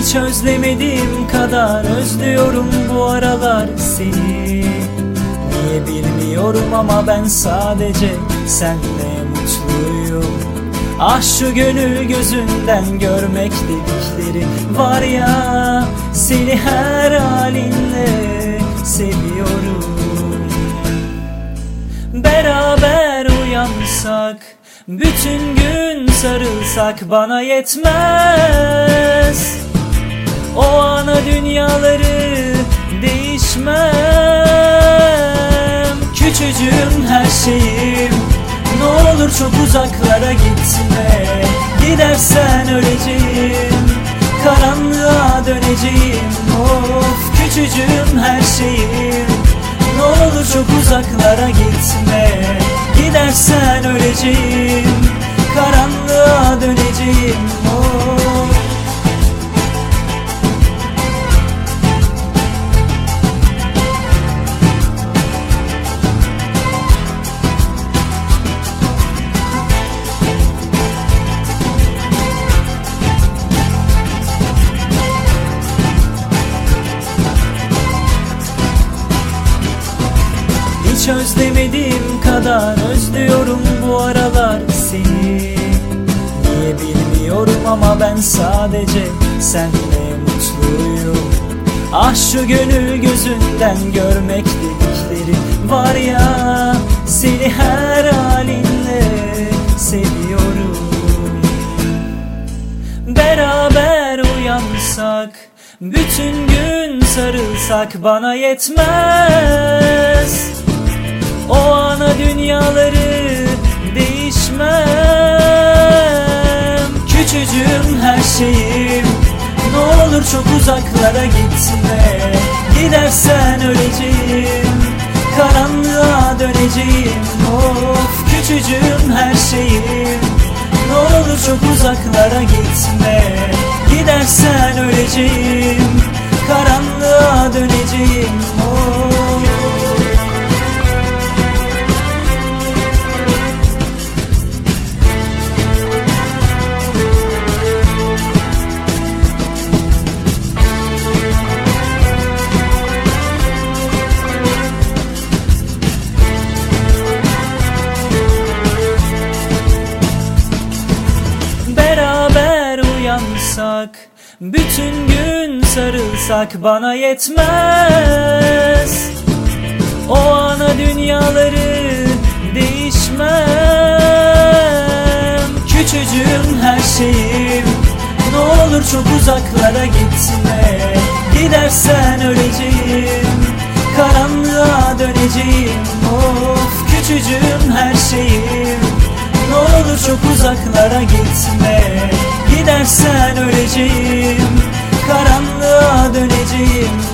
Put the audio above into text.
Hiç özlemediğim kadar özlüyorum bu aralar seni. Niye bilmiyorum ama ben sadece senle mutluyum. Ah şu gönül gözünden görmek dedikleri var ya Seni her halinle seviyorum. Beraber uyansak Bütün gün sarılsak bana yetmez dünyaları değişmem. Küçücüğüm her şeyim. Ne olur çok uzaklara gitme. Gidersen öleceğim. Karanlığa döneceğim. Of küçücüğüm her şeyim. Ne olur çok uzaklara gitme. Gidersen öleceğim özlemediğim kadar özlüyorum bu aralar seni. Niye bilmiyorum ama ben sadece senle mutluyum. Ah şu gönül gözünden görmek dedikleri var ya Seni her halinle seviyorum. Beraber uyansak Bütün gün sarılsak bana yetmez Küçücüğüm her şeyim. Ne olur çok uzaklara gitme. Gidersen öleceğim. Karanlığa döneceğim. Of küçücüğüm her şeyim. Ne olur çok uzaklara gitme. Gidersen öleceğim Uyansak Bütün gün sarılsak bana yetmez. O ana dünyaları değişmem. Küçücüğüm her şeyim Ne olur çok uzaklara gitme. Gidersen öleceğim Karanlığa döneceğim. Of küçücüğüm her şeyim ne olur çok uzaklara gitme Gidersen öleceğim Karanlığa döneceğim.